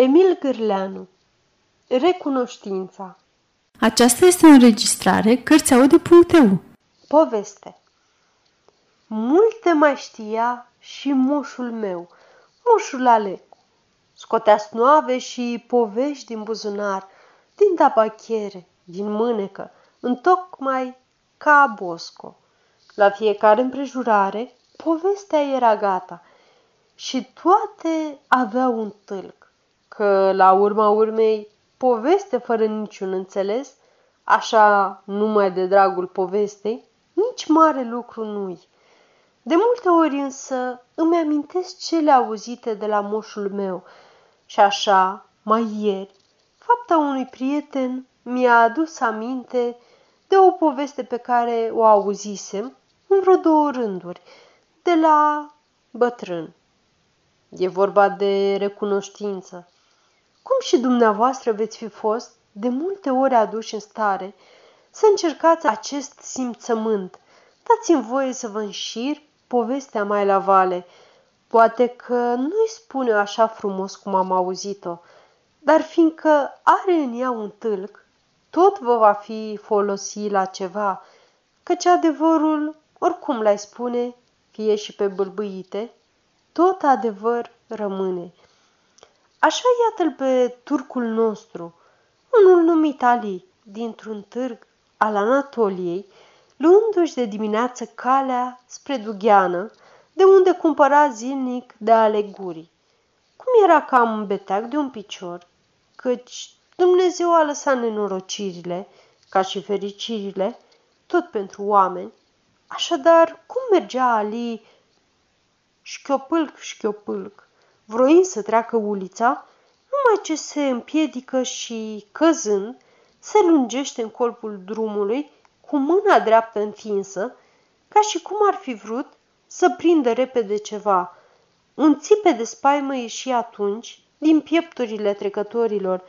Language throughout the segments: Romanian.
Emil Gârleanu. Recunoștința. Aceasta este o înregistrare Cărțiaude.eu Poveste. Multe mai știa și moșul meu, moșul Alecu. Scotea snoave și povești din buzunar, din tabachiere, din mânecă, întocmai ca Bosco. La fiecare împrejurare, povestea era gata și toate aveau un tâlc, că la urma urmei, poveste fără niciun înțeles, așa numai de dragul povestei, nici mare lucru nu-i. De multe ori însă îmi amintesc cele auzite de la moșul meu și așa, mai ieri, fapta unui prieten mi-a adus aminte de o poveste pe care o auzisem în vreo două rânduri, de la bătrân. E vorba de recunoștință. Cum și dumneavoastră veți fi fost de multe ori aduși în stare să încercați acest simțământ. Dați-mi voie să vă înșir povestea mai la vale. Poate că nu-i spune așa frumos cum am auzit-o, dar fiindcă are în ea un tâlc, tot vă va fi folosi la ceva, căci adevărul, oricum l-ai spune, fie și pe bâlbâite, tot adevăr rămâne. Așa iată-l pe turcul nostru, unul numit Ali, dintr-un târg al Anatoliei, luându-și de dimineață calea spre Dugheană, de unde cumpăra zilnic de alegurii. Cum era cam beteac de un picior, căci Dumnezeu a lăsat nenorocirile, ca și fericirile, tot pentru oameni, așadar cum mergea Ali șchiopâlc, șchiopâlc, vroind să treacă ulița, numai ce se împiedică și, căzând, se lungește în colpul drumului cu mâna dreaptă întinsă, ca și cum ar fi vrut să prindă repede ceva. Un țipe de spaimă ieși atunci din piepturile trecătorilor,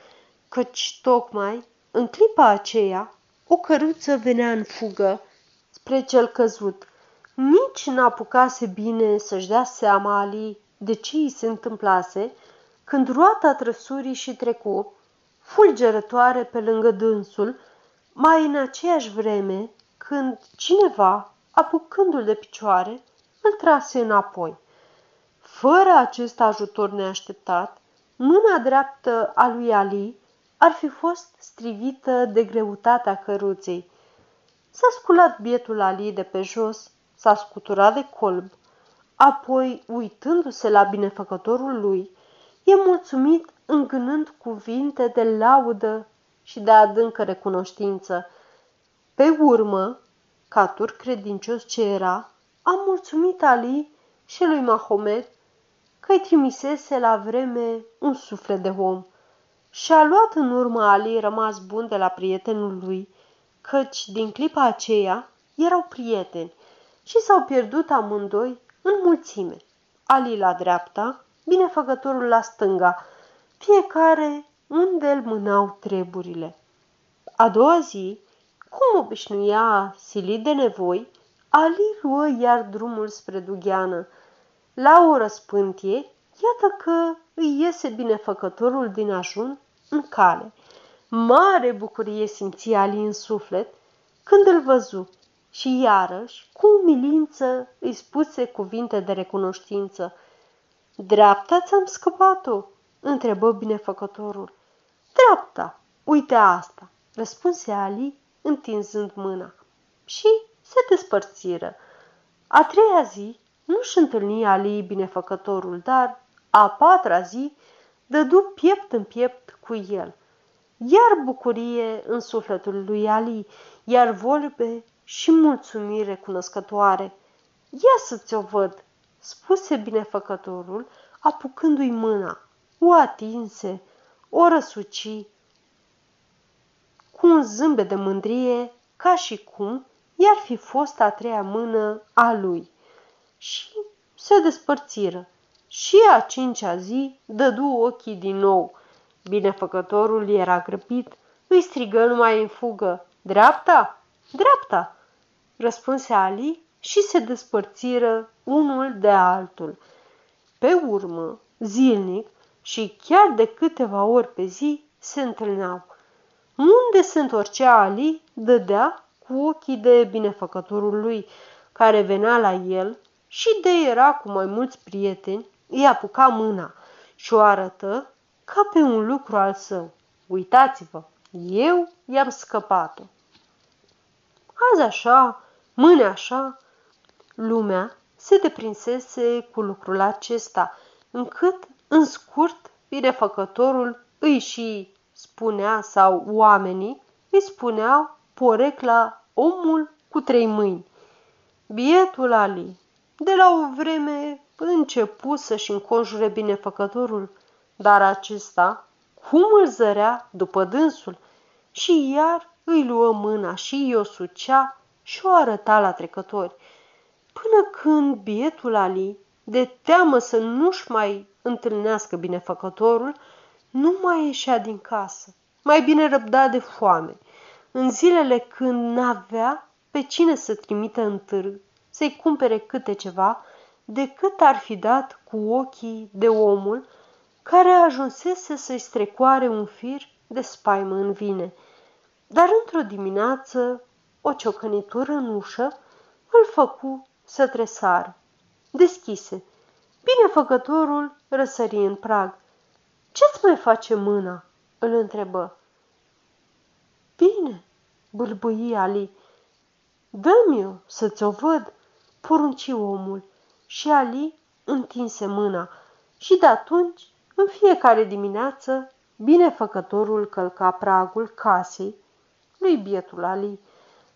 căci tocmai, în clipa aceea, o căruță venea în fugă spre cel căzut. Nici n-apucase bine să-și dea seama Ali de ce îi se întâmplase, când roata trăsurii și trecu, fulgerătoare pe lângă dânsul, mai în aceeași vreme când cineva, apucându-l de picioare, îl trase înapoi. Fără acest ajutor neașteptat, mâna dreaptă a lui Ali ar fi fost strivită de greutatea căruței. S-a sculat bietul Ali de pe jos, s-a scuturat de colb, apoi, uitându-se la binefăcătorul lui, e mulțumit îngânând cuvinte de laudă și de adâncă recunoștință. Pe urmă, ca tur credincios ce era, a mulțumit Ali și lui Mahomet că îi trimisese la vreme un suflet de om și a luat în urmă Ali rămas bun de la prietenul lui, căci din clipa aceea erau prieteni și s-au pierdut amândoi în mulțime. Ali la dreapta, binefăcătorul la stânga, fiecare unde îl mânau treburile. A doua zi, cum obișnuia silit de nevoi, Ali luă iar drumul spre Dugheană. La o răspântie, iată că îi iese binefăcătorul din ajun în cale. Mare bucurie simți Ali în suflet când îl văzu și iarăși, cu umilință, îi spuse cuvinte de recunoștință. Dreapta ți-am scăpat-o, întrebă binefăcătorul. Dreapta, uite asta, răspunse Ali, întinzând mâna. Și se despărțiră. A treia zi nu-și întâlni Ali binefăcătorul, dar a patra zi dădu piept în piept cu el. Iar bucurie în sufletul lui Ali, iar vorbe și mulțumire cunoscătoare. Ia să ți-o văd, spuse binefăcătorul, apucându-i mâna. O atinse, o răsuci, cu un zâmbet de mândrie, ca și cum i-ar fi fost a treia mână a lui. Și se despărțiră. Și a cincea zi dădu ochii din nou. Binefăcătorul era grăbit, îi strigă numai în fugă. Dreapta? Dreapta! Răspunse Ali și se despărțiră unul de altul. Pe urmă, zilnic, și chiar de câteva ori pe zi se întâlneau. Unde se întorcea Ali, dădea cu ochii de binefăcătorul lui, care venea la el și de era cu mai mulți prieteni, îi apuca mâna și o arătă ca pe un lucru al său. Uitați-vă, eu i-am scăpat-o. Azi așa, mâine așa, lumea se deprinsese cu lucrul acesta, încât, în scurt, binefăcătorul îi și spunea sau oamenii îi spuneau porecla omul cu trei mâini. Bietul Ali, de la o vreme începu să-și înconjure binefăcătorul, dar acesta, cum îl zărea după dânsul, și iar îi luă mâna și o sucea și o arăta la trecători, până când bietul Ali, de teamă să nu-și mai întâlnească binefăcătorul, nu mai ieșea din casă, mai bine răbda de foame. În zilele când n-avea pe cine să trimită în târg, să-i cumpere câte ceva, decât ar fi dat cu ochii de omul care ajunsese să-i strecoare un fir de spaimă în vine. Dar într-o dimineață, o ciocănitură în ușă îl făcu să tresară. Deschise. Binefăcătorul răsări în prag. Ce-ți mai face mâna?" îl întrebă. Bine, bâlbâi Ali. Dă-mi-o să ți-o văd, porunci omul. Și Ali întinse mâna și de atunci, în fiecare dimineață, binefăcătorul călca pragul casei lui bietul Ali.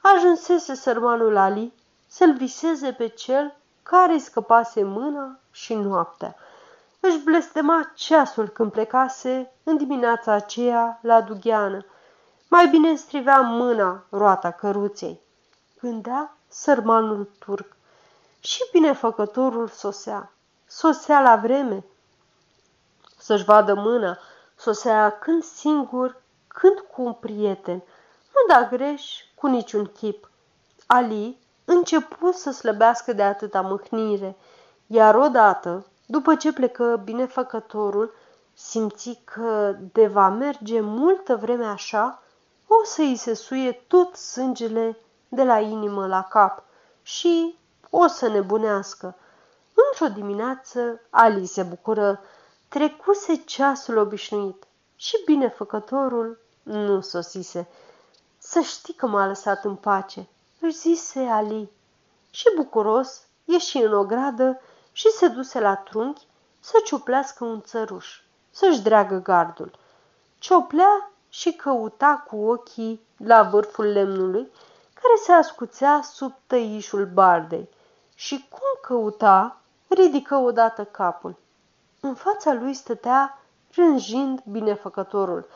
Ajunsese sărmanul Ali să-l viseze pe cel care îi scăpase mâna și noaptea. Își blestema ceasul când plecase în dimineața aceea la dugheană. Mai bine strivea mâna roata căruței. Gândea sărmanul turc. Și binefăcătorul sosea. Sosea la vreme. Să-și vadă mâna, sosea când singur, când cu un prieten. Nu da greș cu niciun chip. Ali începu să slăbească de atâta mâhnire, iar odată, după ce plecă binefăcătorul, simți că de va merge multă vreme așa, o să îi se suie tot sângele de la inimă la cap și o să nebunească. Într-o dimineață, Ali se bucură, trecuse ceasul obișnuit și binefăcătorul nu sosise. Să știi că m-a lăsat în pace, își zise Ali. Și bucuros ieși în ogradă și se duse la trunchi să ciuplească un țăruș, să-și dreagă gardul. Cioplea și căuta cu ochii la vârful lemnului care se ascuțea sub tăișul bardei și cum căuta, ridică odată capul. În fața lui stătea rânjind binefăcătorul.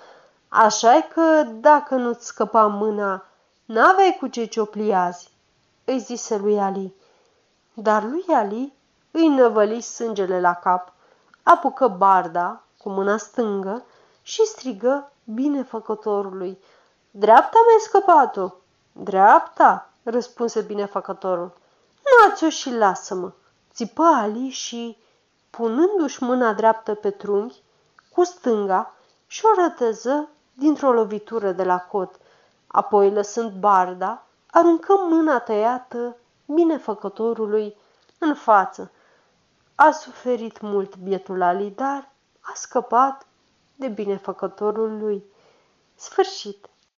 Așa e că dacă nu-ți scăpa mâna, n-aveai cu ce ciopli azi, îi zise lui Ali. Dar lui Ali îi năvăli sângele la cap, apucă barda cu mâna stângă și strigă binefăcătorului. Dreapta mi-ai scăpat-o! Dreapta, răspunse binefăcătorul. Nați-o și lasă-mă, țipă Ali și, punându-și mâna dreaptă pe trunchi, cu stânga, și o rătăză dintr-o lovitură de la cot. Apoi, lăsând barda, aruncă mâna tăiată binefăcătorului în față. A suferit mult bietul Ali, dar a scăpat de binefăcătorul lui. Sfârșit.